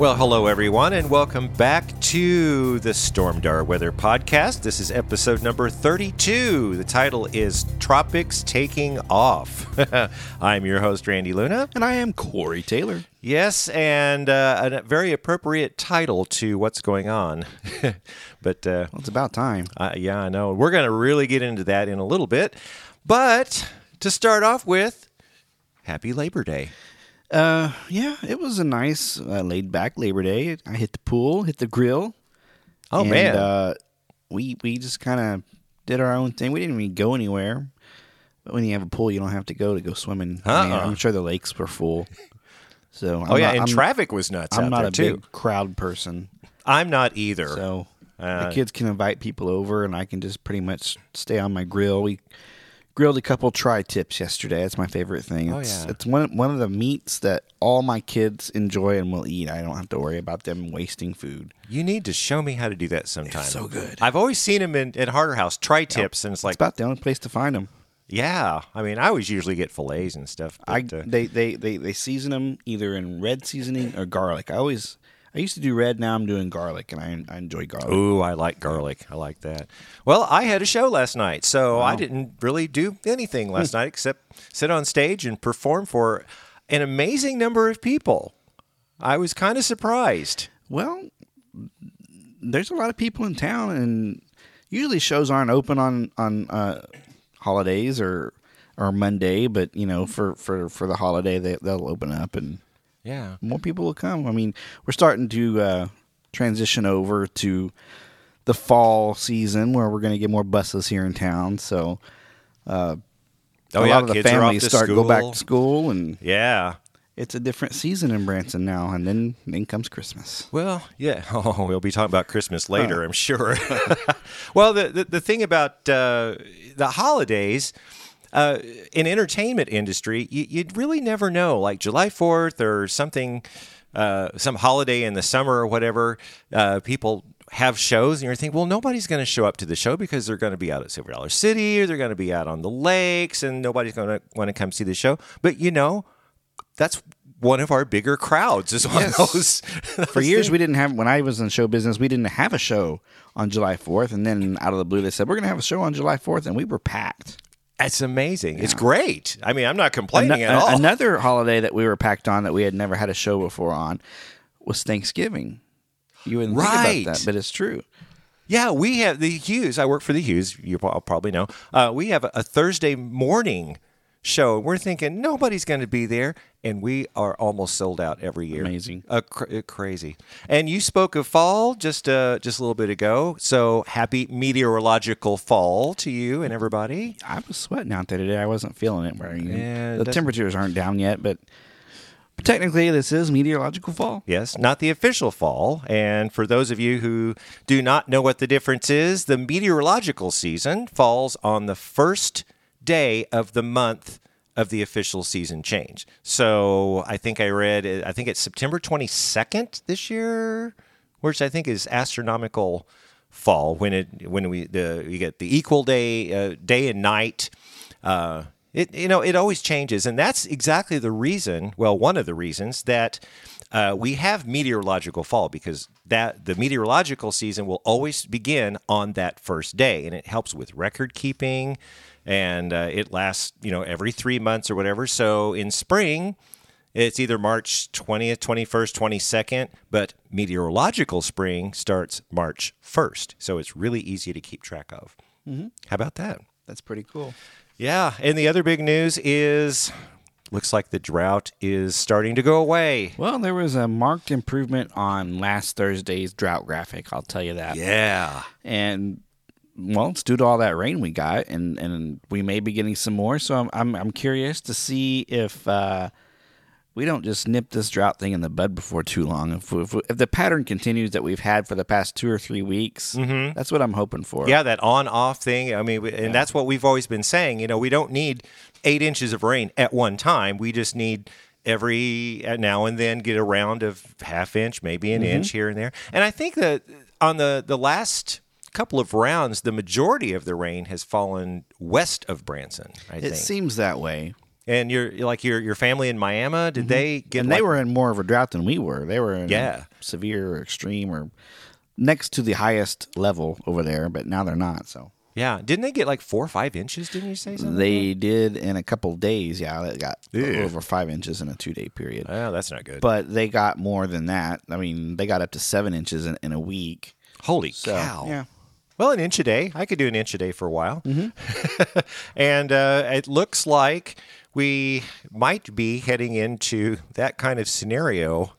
Well, hello everyone, and welcome back to the Stormdar Weather Podcast. This is episode number 32. The title is Tropics Taking Off. I'm your host, Randy Luna. And I am Corey Taylor. Yes, and uh, a very appropriate title to what's going on. but uh, Well, it's about time. uh, yeah, I know. We're going to really get into that in a little bit. But to start off with, Happy Labor Day. Uh, yeah, it was a nice, uh, laid back Labor Day. I hit the pool, hit the grill. Oh, and, man. Uh, we we just kind of did our own thing. We didn't even go anywhere. But when you have a pool, you don't have to go to go swimming. I mean, Uh-uh. I'm sure the lakes were full. So oh, yeah, not- and I'm, traffic was nuts I'm out not a too. big crowd person, I'm not either. so Uh, the kids can invite people over, and I can just pretty much stay on my grill. We grilled a couple tri-tips yesterday. That's my favorite thing. Oh, It's, yeah. it's one one of the meats that all my kids enjoy and will eat. I don't have to worry about them wasting food. You need to show me how to do that sometime. so good. I've always seen them in at Harter House tri tips, and it's like, It's about the only place to find them. yeah. I mean, I always usually get fillets and stuff. I uh, they, they they they season them either in red seasoning or garlic. I always I used to do red. Now I'm doing garlic, and I I enjoy garlic. ooh, I like garlic. I like that. Well, I had a show last night, so I didn't really do anything Hmm. last night except sit on stage and perform for an amazing number of people. I was kind of surprised. Well, there's a lot of people in town, and usually shows aren't open on on uh, holidays or or Monday, but you know, for for for the holiday, they they'll open up and Yeah. more people will come. I mean, we're starting to uh, transition over to the fall season where we're going to get more buses here in town. So Oh, a yeah, lot of the families to start go back to school, and Yeah. it's a different season in Branson now. And then then comes Christmas. Well, yeah. Oh, we'll be talking about Christmas later, I'm sure. well, the, the the thing about uh, the holidays uh, in entertainment industry, you, you'd really never know. Like July Fourth or something, uh, some holiday in the summer or whatever, uh, people have shows, and you're thinking, well, nobody's going to show up to the show because they're going to be out at Silver Dollar City or they're going to be out on the lakes, and nobody's going to want to come see the show. But you know, that's one of our bigger crowds is on Yes. those. For years, we didn't have. When I was in show business, we didn't have a show on July Fourth, and then out of the blue, they said we're going to have a show on July Fourth, and we were packed. It's amazing. It's great. I mean, I'm not complaining Ano- at all. Another holiday that we were packed on that we had never had a show before on was Thanksgiving. You wouldn't Right. think about that, but it's true. yeah, we have the Hughes. I work for the Hughes. You pro- probably know. Uh, we have a Thursday morning show. We're thinking nobody's going to be there, and we are almost sold out every year. Amazing. uh, cr- uh, crazy. And you spoke of fall just uh, just a little bit ago. So happy meteorological fall to you and everybody. I was sweating out there today. I wasn't feeling it. Where you, Yeah, the temperatures aren't down yet, but technically, this is meteorological fall. Yes, not the official fall. And for those of you who do not know what the difference is, the meteorological season falls on the first day of the month of the official season change. So I think I read, I think it's September 22nd this year, which I think is astronomical fall when it when we the you get the equal day uh, day and night uh, it you know it always changes, and that's exactly the reason. Well, one of the reasons that uh, we have meteorological fall because that the meteorological season will always begin on that first day, and it helps with record keeping, and uh, it lasts you know every three months or whatever. So in spring. It's either March 20th, 21st, 22nd, but meteorological spring starts March 1st. So it's really easy to keep track of. How about that? That's pretty cool. Yeah, and the other big news is looks like the drought is starting to go away. Well, there was a marked improvement on last Thursday's drought graphic. I'll tell you that. Yeah. And well, it's due to all that rain we got, and, and we may be getting some more. So I'm I'm, I'm curious to see if uh, we don't just nip this drought thing in the bud before too long. If if, if the pattern continues that we've had for the past two or three weeks, that's what I'm hoping for. Yeah, that on off thing. I mean, and that's what we've always been saying. You know, we don't need eight inches of rain at one time. We just need every uh, now and then get a round of half inch, maybe an inch here and there. And I think that on the the last couple of rounds, the majority of the rain has fallen west of Branson. I It think. seems that way. and your like your your family in Miami, did mm-hmm. they get? and they like- were in more of a drought than we were. They were in Yeah. severe or extreme or next to the highest level over there, but now they're not. So Yeah, didn't they get like four or five inches? Didn't you say something? they did in a couple days. Yeah, they got Ew. over five inches in a two day period. Oh, that's not good. But they got more than that. I mean, they got up to seven inches in, in a week. Holy So cow! yeah, Well, an inch a day. I could do an inch a day for a while. Mm-hmm. and uh, it looks like we might be heading into that kind of scenario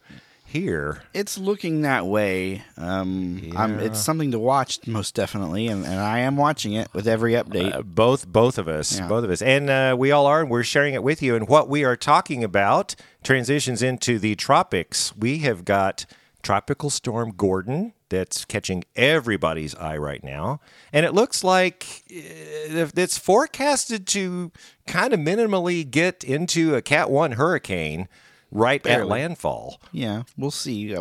here. it's looking that way. Um, I'm, it's something to watch, most definitely, and, and I am watching it with every update. Uh, both both of us, Yeah. both of us, and uh, we all are, and we're sharing it with you. And what we are talking about transitions into the tropics. We have got tropical storm Gordon that's catching everybody's eye right now, and it looks like uh, it's forecasted to kind of minimally get into a Cat One hurricane right at landfall. Yeah, we'll see.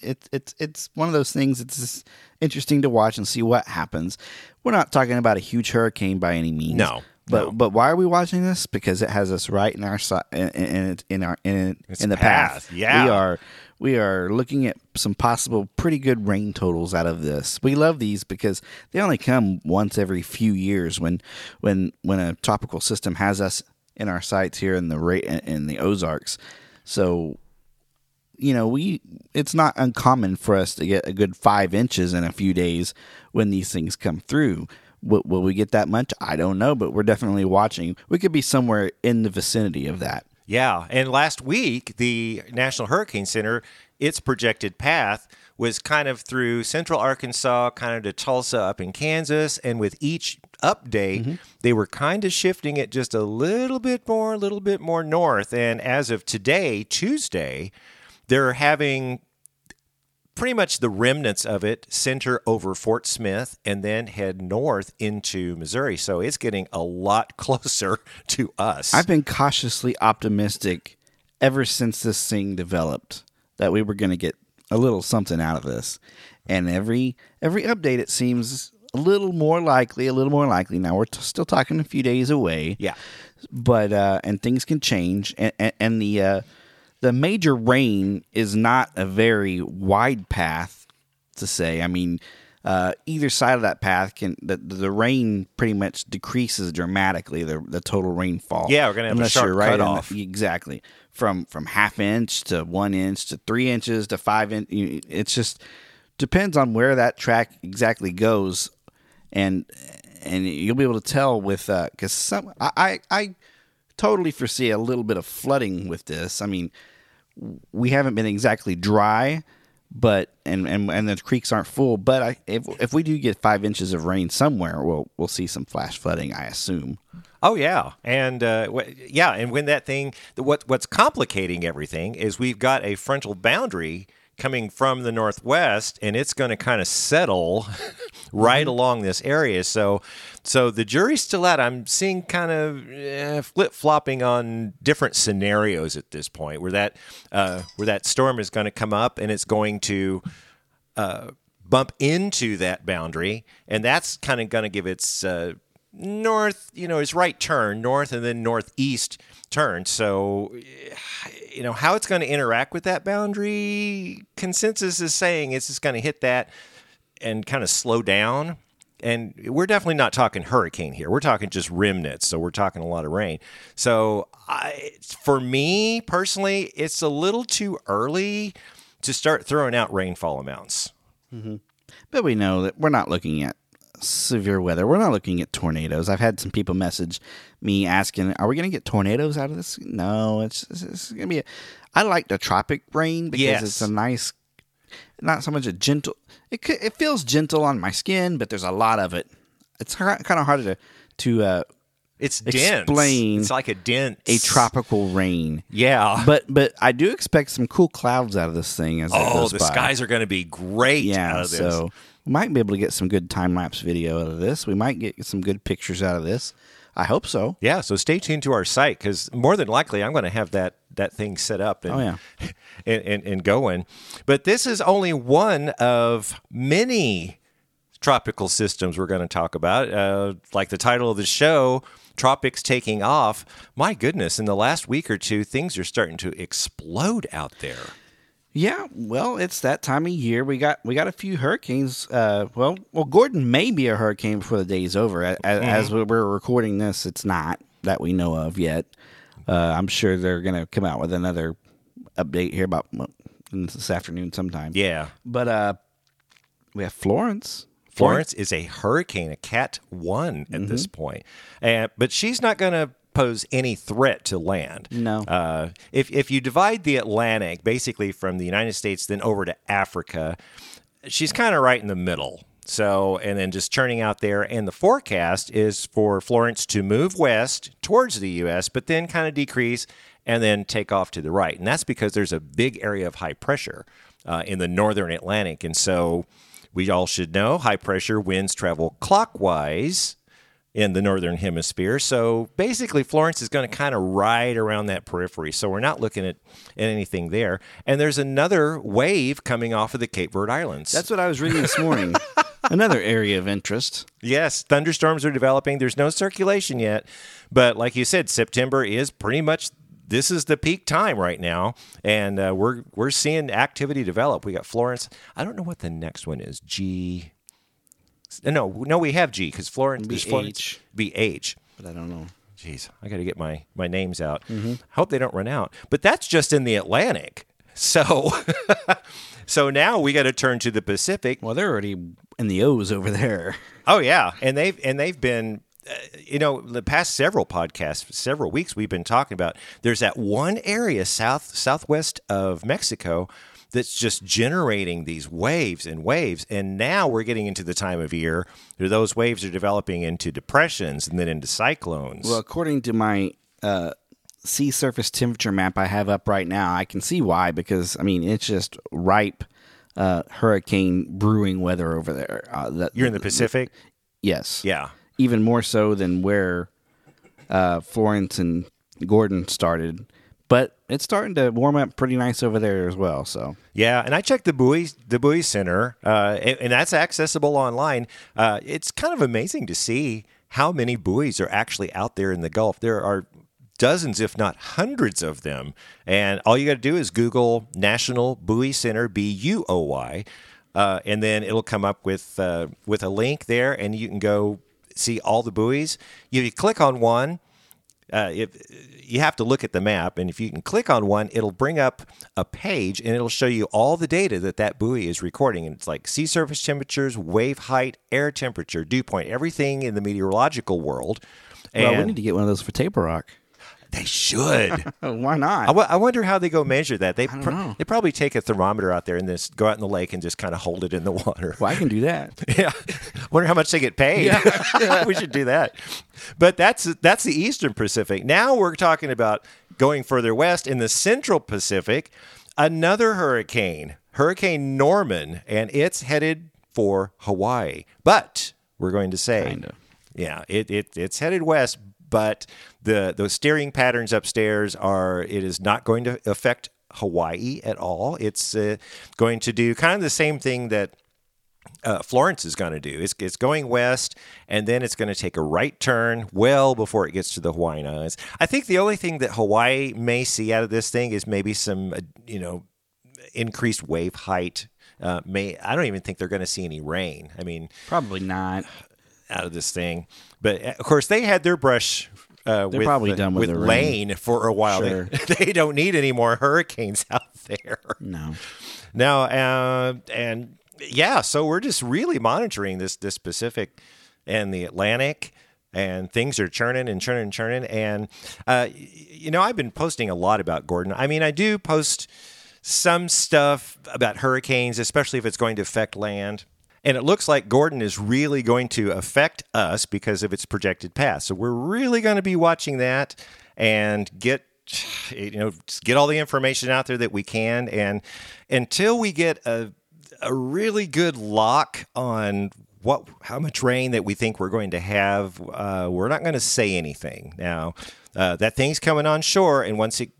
It's it's it's one of those things. It's interesting to watch and see what happens. We're not talking about a huge hurricane by any means. No, but no. but why are we watching this? Because it has us right in our side in, in, in our in It's in the path, path. yeah. we are we are looking at some possible pretty good rain totals out of this. We love these because they only come once every few years when when when a tropical system has us in our sights here in the in the Ozarks. So you know, we it's not uncommon for us to get a good five inches in a few days when these things come through. Will, will we get that much? I don't know, but we're definitely watching. We could be somewhere in the vicinity of that. Yeah, and last week the National Hurricane Center, its projected path was kind of through central Arkansas, kind of to Tulsa up in Kansas, and with each update, mm-hmm. they were kind of shifting it just a little bit more, a little bit more north. And as of today, Tuesday, they're having pretty much the remnants of it center over Fort Smith and then head north into Missouri. So it's getting a lot closer to us. I've been cautiously optimistic ever since this thing developed that we were going to get a little something out of this. And every every update it seems a little more likely, a little more likely. Now we're t- still talking a few days away. yeah. but uh, and things can change, and, and, and the uh, the major rain is not a very wide path to say. I mean, uh, either side of that path can the, the rain pretty much decreases dramatically the the total rainfall. Yeah, we're gonna have a sharp you're right in the- exactly from from half inch to one inch to three inches to five inch. It's just depends on where that track exactly goes, and and you'll be able to tell with because some I, I I totally foresee a little bit of flooding with this. I mean, we haven't been exactly dry, but and and, and the creeks aren't full. But I, if if we do get five inches of rain somewhere, we'll we'll see some flash flooding. I assume. Oh yeah, and uh, wh- yeah, and when that thing, what what's complicating everything is we've got a frontal boundary coming from the northwest, and it's going to kind of settle right along this area. So, so the jury's still out. I'm seeing kind of eh, flip flopping on different scenarios at this point, where that uh, where that storm is going to come up, and it's going to bump into that boundary, and that's kind of going to give its uh, north, you know, its right turn, north and then northeast turn. So, you know, how it's going to interact with that boundary, consensus is saying it's just going to hit that and kind of slow down. And we're definitely not talking hurricane here. We're talking just remnants. So we're talking a lot of rain. So I, for me personally, it's a little too early to start throwing out rainfall amounts. Mm-hmm. But we know that we're not looking at severe weather. We're not looking at tornadoes. I've had some people message me asking, "Are we going to get tornadoes out of this?" No, it's it's, it's going to be. A, I like the tropic rain because Yes. it's a nice, not so much a gentle. It it feels gentle on my skin, but there's a lot of it. It's kind of hard to to uh, It's dense. Explain It's like a dense a tropical rain. Yeah. But but I do expect some cool clouds out of this thing as it oh, the by. skies are going to be great out Yeah, of this. so we might be able to get some good time lapse video out of this. We might get some good pictures out of this. I hope so. Yeah, so stay tuned to our site because more than likely I'm going to have that that thing set up and, Oh, yeah. and, and, and going. But this is only one of many tropical systems we're going to talk about. Uh, like the title of the show, Tropics Taking Off. My goodness, in the last week or two, things are starting to explode out there. Yeah, well, it's that time of year. We got we got a few hurricanes. Uh, well, well, Gordon may be a hurricane before the day's over. As, as we're recording this, it's not that we know of yet. Uh, I'm sure they're going to come out with another update here about well, this afternoon sometime. Yeah. but uh, we have Florence. Florence is a hurricane, a Cat 1 at this point. And, but she's not going to pose any threat to land. No. Uh, if, if you divide the Atlantic basically from the United States then over to Africa, she's kind of right in the middle. So, and then just churning out there. And the forecast is for Florence to move west towards the U.S., but then kind of decrease and then take off to the right. And that's because there's a big area of high pressure uh, in the northern Atlantic. And so we all should know high pressure winds travel clockwise in the northern hemisphere. So basically, Florence is going to kind of ride around that periphery. So we're not looking at, at anything there. And there's another wave coming off of the Cape Verde Islands. That's what I was reading this morning. Another area of interest. Yes, thunderstorms are developing. There's no circulation yet, but like you said, September is pretty much this is the peak time right now, and uh, we're we're seeing activity develop. We got Florence. I don't know what the next one is. G. No, no, we have G because Florence. Be Florence- H. Be H. But I don't know. Jeez, I got to get my my names out. Hope they don't run out. But that's just in the Atlantic. So, so now we got to turn to the Pacific. Well, they're already in the O's over there. Oh yeah, and they've and they've been, uh, you know, the past several podcasts, several weeks, we've been talking about. There's that one area south southwest of Mexico that's just generating these waves and waves, and now we're getting into the time of year where those waves are developing into depressions and then into cyclones. Well, according to my uh, sea surface temperature map I have up right now, I can see why. Because I mean, it's just ripe uh, hurricane brewing weather over there. Uh, that, You're in the Pacific, yes, yeah. even more so than where uh, Florence and Gordon started. But it's starting to warm up pretty nice over there as well. So Yeah, and I checked the buoy the buoy center, uh, and, and that's accessible online. Uh, it's kind of amazing to see how many buoys are actually out there in the Gulf. There are dozens, if not hundreds, of them, and all you got to do is Google National Buoy Center, B U O Y, uh, and then it'll come up with uh, with a link there, and you can go see all the buoys. You, you click on one uh, if you have to look at the map, and if you can click on one, it'll bring up a page and it'll show you all the data that that buoy is recording. And it's like sea surface temperatures, wave height, air temperature, dew point, everything in the meteorological world. And well, we need to get one of those for Table Rock. They should. Why not? I, w- I wonder how they go measure that. They pr- they probably take a thermometer out there and just go out in the lake and just kind of hold it in the water. well, I can do that. Yeah, wonder how much they get paid. we should do that. But that's that's the Eastern Pacific. Now we're talking about going further west in the Central Pacific. Another hurricane, Hurricane Norman, and it's headed for Hawaii. But we're going to say, Kinda. yeah, it, it it's headed west. But the those steering patterns upstairs are it is not going to affect Hawaii at all. It's uh, going to do kind of the same thing that uh, Florence is going to do. It's, it's going west, and then it's going to take a right turn well before it gets to the Hawaiian Islands. I think the only thing that Hawaii may see out of this thing is maybe some, uh, you know, increased wave height. Uh, may I don't even think they're going to see any rain. I mean, Probably not. Out of this thing, but uh, of course they had their brush. Uh, They're with, probably done with the rain. For a while. They- Sure. They, don't need any more hurricanes out there. No. Now, uh, and yeah, so we're just really monitoring this this Pacific and the Atlantic, and things are churning and churning and churning. And uh, you know, I've been posting a lot about Gordon. I mean, I do post some stuff about hurricanes, especially if it's going to affect land. And it looks like Gordon is really going to affect us because of its projected path. So we're really going to be watching that and get you know get all the information out there that we can and until we get a a really good lock on what how much rain that we think we're going to have uh, we're not going to say anything now uh, that thing's coming on shore and once it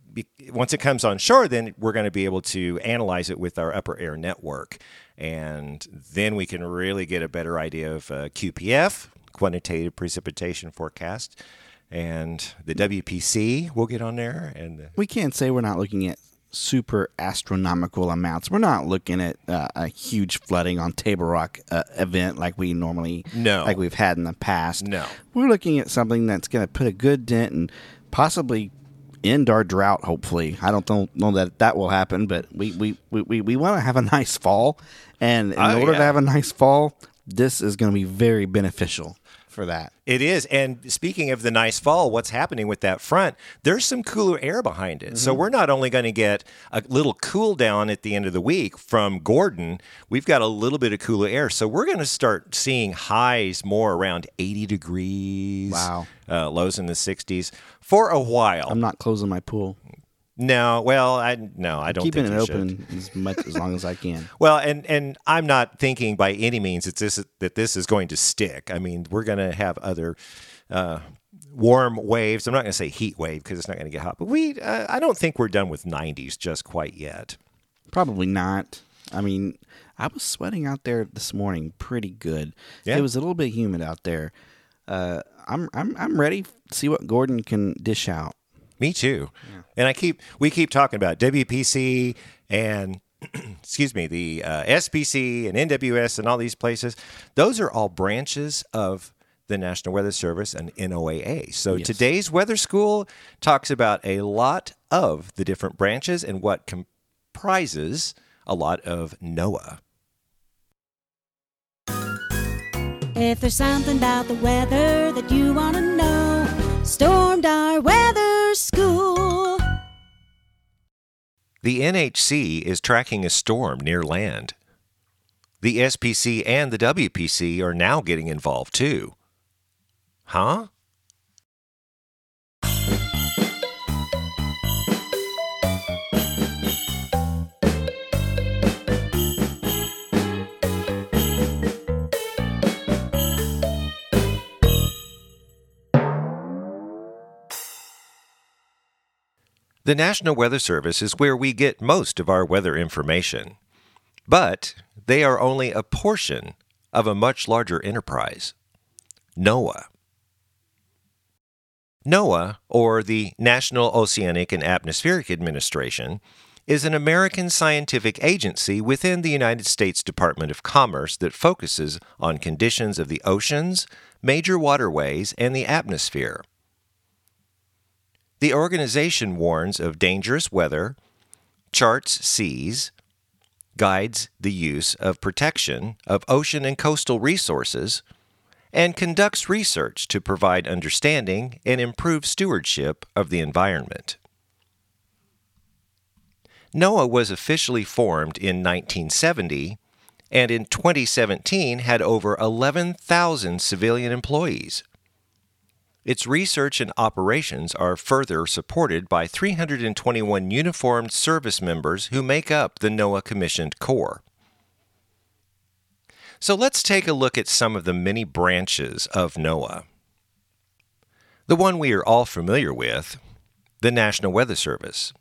once it comes on shore then we're going to be able to analyze it with our upper air network and then we can really get a better idea of uh, QPF quantitative precipitation forecast and the WPC will get on there. And we can't say we're not looking at super astronomical amounts. We're not looking at uh, a huge flooding on Table Rock uh, event like we normally no like we've had in the past. No, we're looking at something that's going to put a good dent and possibly end our drought. Hopefully, I don't know that that will happen, but we we we, we, we want to have a nice fall, and in oh, order yeah. to have a nice fall, this is going to be very beneficial for that. It is. And speaking of the nice fall, what's happening with that front, there's some cooler air behind it. Mm-hmm. So we're not only going to get a little cool down at the end of the week from Gordon, we've got a little bit of cooler air. So we're going to start seeing highs more around 80 degrees. Wow. Uh, lows in the 60s for a while. I'm not closing my pool. No, well, I no, I don't keeping it open should. as much as long as I can. well, and and I'm not thinking by any means it's this that this is going to stick. I mean, we're going to have other uh, warm waves. I'm not going to say heat wave because it's not going to get hot, but we uh, I don't think we're done with 90s just quite yet. Probably not. I mean, I was sweating out there this morning pretty good. Yeah. It was a little bit humid out there. Uh, I'm I'm I'm ready to see what Gordon can dish out. Me too. Yeah. And I keep we keep talking about WPC and excuse me, the uh, SPC and NWS and all these places. Those are all branches of the National Weather Service and NOAA. So yes. today's weather school talks about a lot of the different branches and what comprises a lot of NOAA. If there's something about the weather that you want to know, Stormdar Weather School. The NHC is tracking a storm near land. The SPC and the WPC are now getting involved too. Huh? The National Weather Service is where we get most of our weather information. But they are only a portion of a much larger enterprise NOAA. NOAA, or the National Oceanic and Atmospheric Administration, is an American scientific agency within the United States Department of Commerce that focuses on conditions of the oceans, major waterways, and the atmosphere. The organization warns of dangerous weather, charts seas, guides the use of protection of ocean and coastal resources, and conducts research to provide understanding and improve stewardship of the environment. NOAA was officially formed in 1970 and in 2017 had over 11,000 civilian employees. Its research and operations are further supported by 321 uniformed service members who make up the NOAA commissioned corps. So let's take a look at some of the many branches of NOAA. The one we are all familiar with, the National Weather Service.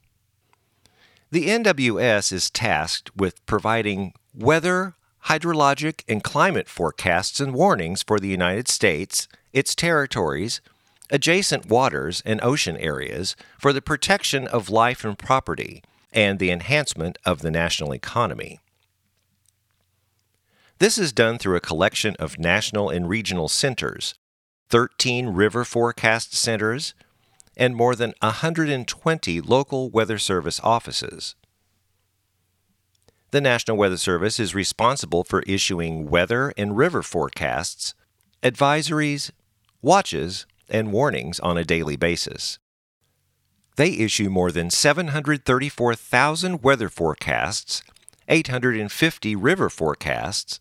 The NWS is tasked with providing weather, hydrologic, and climate forecasts and warnings for the United States, its territories, adjacent waters and ocean areas for the protection of life and property and the enhancement of the national economy. This is done through a collection of national and regional centers, 13 river forecast centers, and more than 120 local Weather Service offices. The National Weather Service is responsible for issuing weather and river forecasts, advisories, watches, and warnings on a daily basis. They issue more than 734,000 weather forecasts, 850 river forecasts,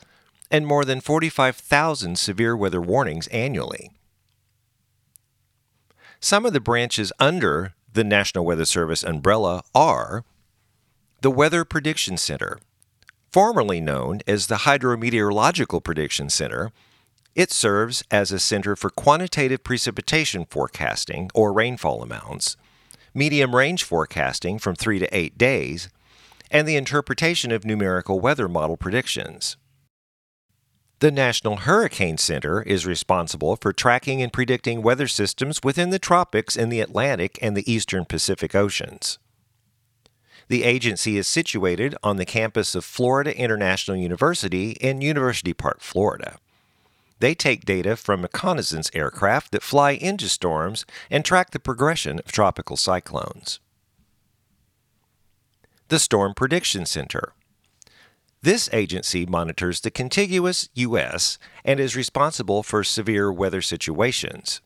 and more than 45,000 severe weather warnings annually. Some of the branches under the National Weather Service umbrella are the Weather Prediction Center, formerly known as the Hydrometeorological Prediction Center. It serves as a center for quantitative precipitation forecasting or rainfall amounts, medium range forecasting from three to eight days, and the interpretation of numerical weather model predictions. The National Hurricane Center is responsible for tracking and predicting weather systems within the tropics in the Atlantic and the eastern Pacific Oceans. The agency is situated on the campus of Florida International University in University Park, Florida. They take data from reconnaissance aircraft that fly into storms and track the progression of tropical cyclones. The Storm Prediction Center. This agency monitors the contiguous U.S. and is responsible for severe weather situations.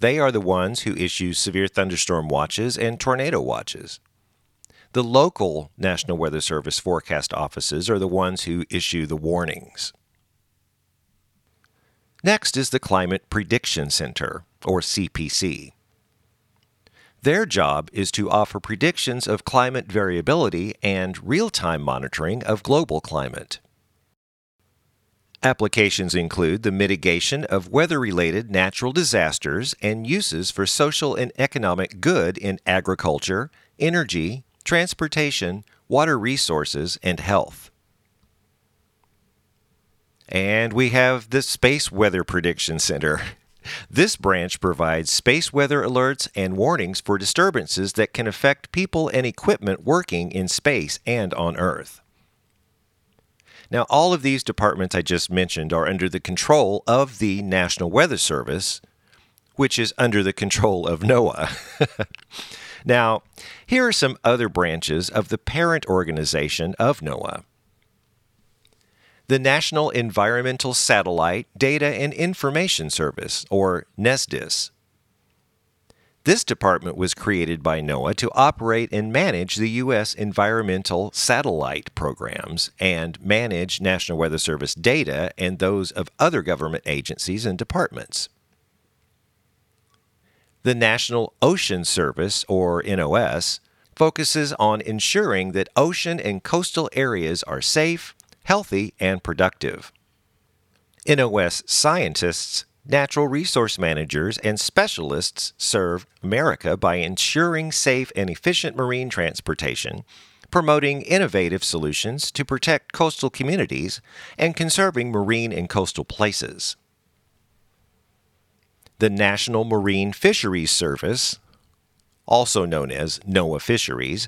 They are the ones who issue severe thunderstorm watches and tornado watches. The local National Weather Service forecast offices are the ones who issue the warnings. Next is the Climate Prediction Center, or CPC. Their job is to offer predictions of climate variability and real time monitoring of global climate. Applications include the mitigation of weather related natural disasters and uses for social and economic good in agriculture, energy, transportation, water resources, and health. And we have the Space Weather Prediction Center. This branch provides space weather alerts and warnings for disturbances that can affect people and equipment working in space and on Earth. Now, all of these departments I just mentioned are under the control of the National Weather Service, which is under the control of NOAA. now, here are some other branches of the parent organization of NOAA the National Environmental Satellite Data and Information Service, or NESDIS. This department was created by NOAA to operate and manage the U.S. environmental satellite programs and manage National Weather Service data and those of other government agencies and departments. The National Ocean Service, or NOS, focuses on ensuring that ocean and coastal areas are safe, healthy, and productive. NOS scientists, natural resource managers, and specialists serve America by ensuring safe and efficient marine transportation, promoting innovative solutions to protect coastal communities, and conserving marine and coastal places. The National Marine Fisheries Service, also known as NOAA Fisheries,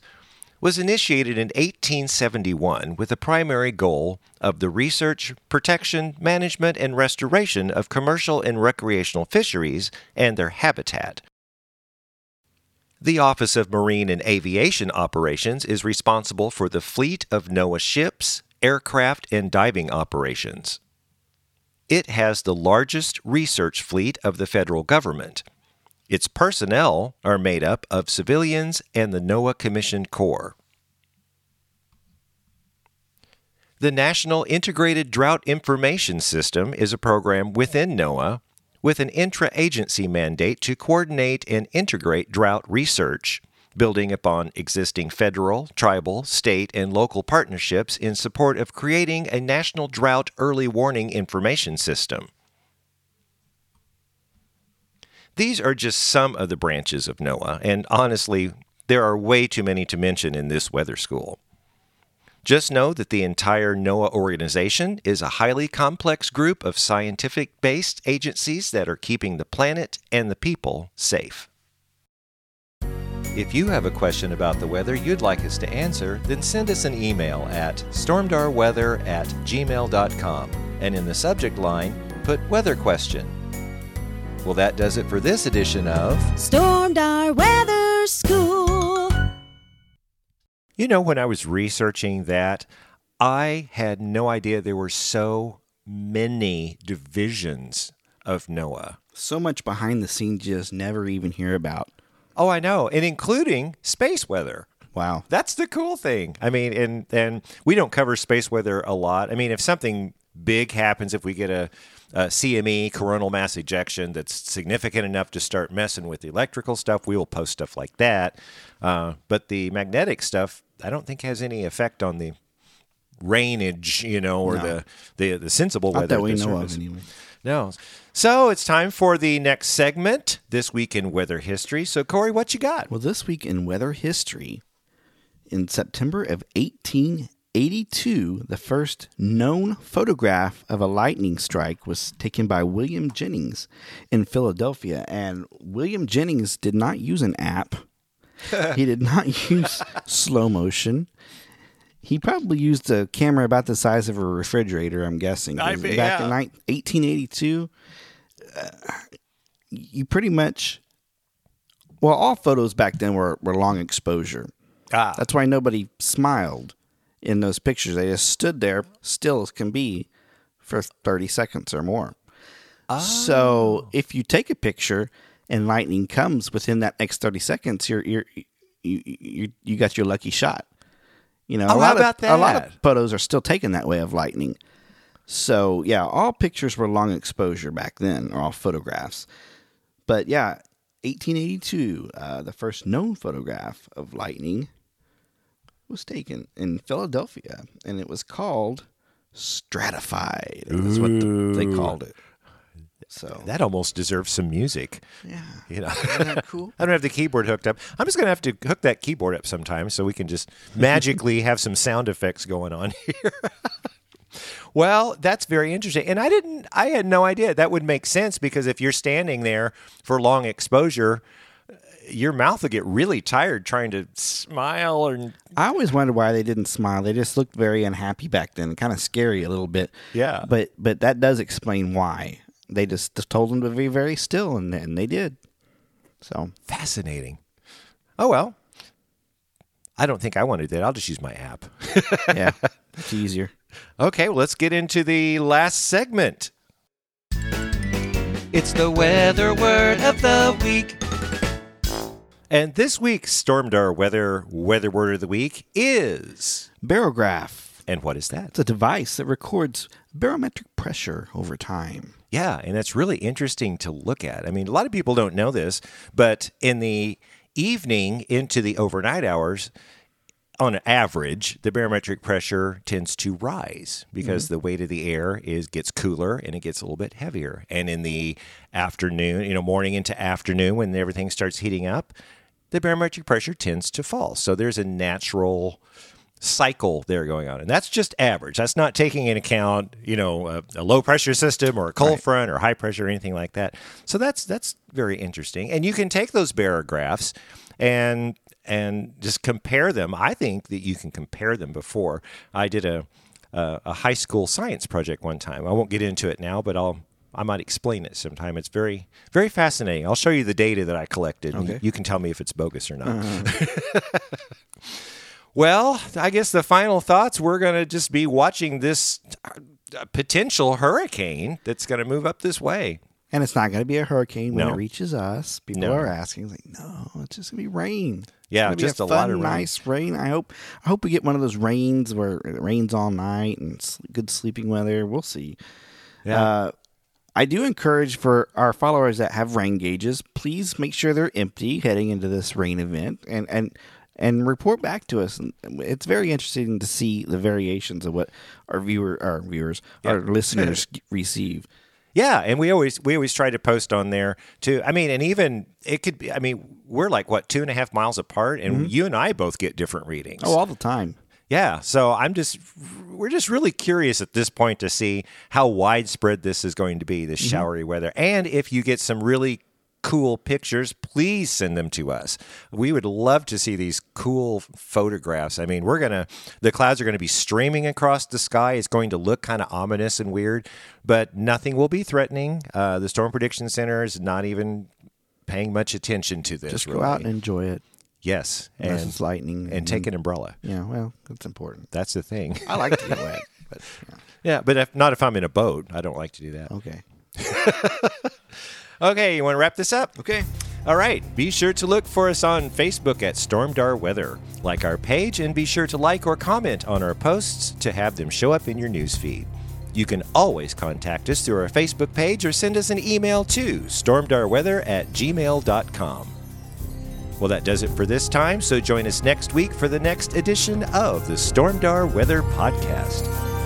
was initiated in 1871 with the primary goal of the research, protection, management, and restoration of commercial and recreational fisheries and their habitat. The Office of Marine and Aviation Operations is responsible for the fleet of NOAA ships, aircraft, and diving operations. It has the largest research fleet of the federal government its personnel are made up of civilians and the NOAA Commissioned Corps. The National Integrated Drought Information System is a program within NOAA with an intra agency mandate to coordinate and integrate drought research, building upon existing federal, tribal, state, and local partnerships in support of creating a national drought early warning information system. These are just some of the branches of NOAA, and honestly, there are way too many to mention in this weather school. Just know that the entire NOAA organization is a highly complex group of scientific based agencies that are keeping the planet and the people safe. If you have a question about the weather you'd like us to answer, then send us an email at stormdarweather at gmail.com and in the subject line, put weather question. Well, that does it for this edition of Stormdar Weather School. You know, when I was researching that, I had no idea there were so many divisions of NOAA. So much behind the scenes you just never even hear about. Oh, I know, and including space weather. Wow. That's the cool thing. I mean, and and we don't cover space weather a lot. I mean, if something big happens, if we get a, a CME coronal mass ejection that's significant enough to start messing with the electrical stuff, we will post stuff like that. Uh, but the magnetic stuff, I don't think has any effect on the rainage, you know, or No. the, the the sensible Not weather that we know surface. of, anyway. No. So it's time for the next segment, This Week in Weather History. So, Corey, what you got? Well, this week in weather history, in September of 1882, the first known photograph of a lightning strike was taken by William Jennings in Philadelphia. And William Jennings did not use an app, he did not use slow motion. He probably used a camera about the size of a refrigerator, I'm guessing. I back yeah. in ni- 1882, uh, you pretty much well, all photos back then were, were long exposure. Ah, That's why nobody smiled in those pictures. They just stood there, still as can be, for 30 seconds or more. So if you take a picture and lightning comes within that next 30 seconds, you're, you're, you, you, you got your lucky shot. You know, Oh, a how lot about of, A lot of photos are still taken that way of lightning. So yeah, all pictures were long exposure back then, or all photographs. But yeah, 1882, uh, the first known photograph of lightning was taken in Philadelphia, and it was called stratified. That's what the, they called it. So that almost deserves some music. yeah, You know, cool? I don't have the keyboard hooked up. I'm just going to have to hook that keyboard up sometime so we can just magically have some sound effects going on here. well, that's very interesting. And I didn't, I had no idea. That would make sense because if you're standing there for long exposure, your mouth will get really tired trying to smile or I always wondered why they didn't smile. They just looked very unhappy back then, kind of scary a little bit. Yeah. But but that does explain why they just, just told them to be very still, and and they did. So fascinating. Oh, well. I don't think I want to do that. I'll just use my app. yeah, it's easier. Okay, well, let's get into the last segment. It's the weather word of the week. And this week's Stormdar weather weather word of the week is. Barograph. And what is that? It's a device that records barometric pressure over time. Yeah, and it's really interesting to look at. I mean, a lot of people don't know this, but in the evening into the overnight hours, on average, the barometric pressure tends to rise because mm-hmm. the weight of the air is gets cooler and it gets a little bit heavier. And in the afternoon, you know, morning into afternoon when everything starts heating up, the barometric pressure tends to fall. So there's a natural cycle there going on. And that's just average. That's not taking into account, you know, a, a low pressure system or a cold front or high pressure or anything like that. So that's that's very interesting. And you can take those barographs and and just compare them. I think that you can compare them before. I did a a, a high school science project one time. I won't get into it now, but I'll I might explain it sometime. It's very very fascinating. I'll show you the data that I collected. Okay. You can tell me if it's bogus or not. Well, I guess the final thoughts we're going to just be watching this uh, potential hurricane that's going to move up this way. And it's not going to be a hurricane when No. it reaches us. People No. are asking, like, no, it's just going to be rain. Yeah, just a fun, lot of rain. nice rain. I hope. I hope we get one of those rains where it rains all night and good sleeping weather. We'll see. Yeah. Uh, I do encourage for our followers that have rain gauges, please make sure they're empty heading into this rain event, and and and report back to us. And It's very interesting to see the variations of what our viewer, our viewers, our listeners receive. Yeah, and we always we always try to post on there too. I mean, and even it could be. I mean, we're like what two and a half miles apart, and mm-hmm. you and I both get different readings. Oh, all the time. Yeah, so I'm just we're just really curious at this point to see how widespread this is going to be, this showery weather. And if you get some really cool pictures, please send them to us. We would love to see these cool photographs. I mean, we're going to the clouds are going to be streaming across the sky. It's going to look kind of ominous and weird, but nothing will be threatening. Uh, the Storm Prediction Center is not even paying much attention to this. Just go really. out and enjoy it. Yes, unless and lightning. and take an umbrella. Yeah, well, that's important. That's the thing. I like to get wet, but yeah. yeah, but if, not if I'm in a boat. I don't like to do that. okay. Okay, you want to wrap this up? Okay. All right. Be sure to look for us on Facebook at Stormdar Weather. Like our page and be sure to like or comment on our posts to have them show up in your newsfeed. You can always contact us through our Facebook page or send us an email to stormdarweather at gmail.com. Well, that does it for this time, so join us next week for the next edition of the Stormdar Weather Podcast.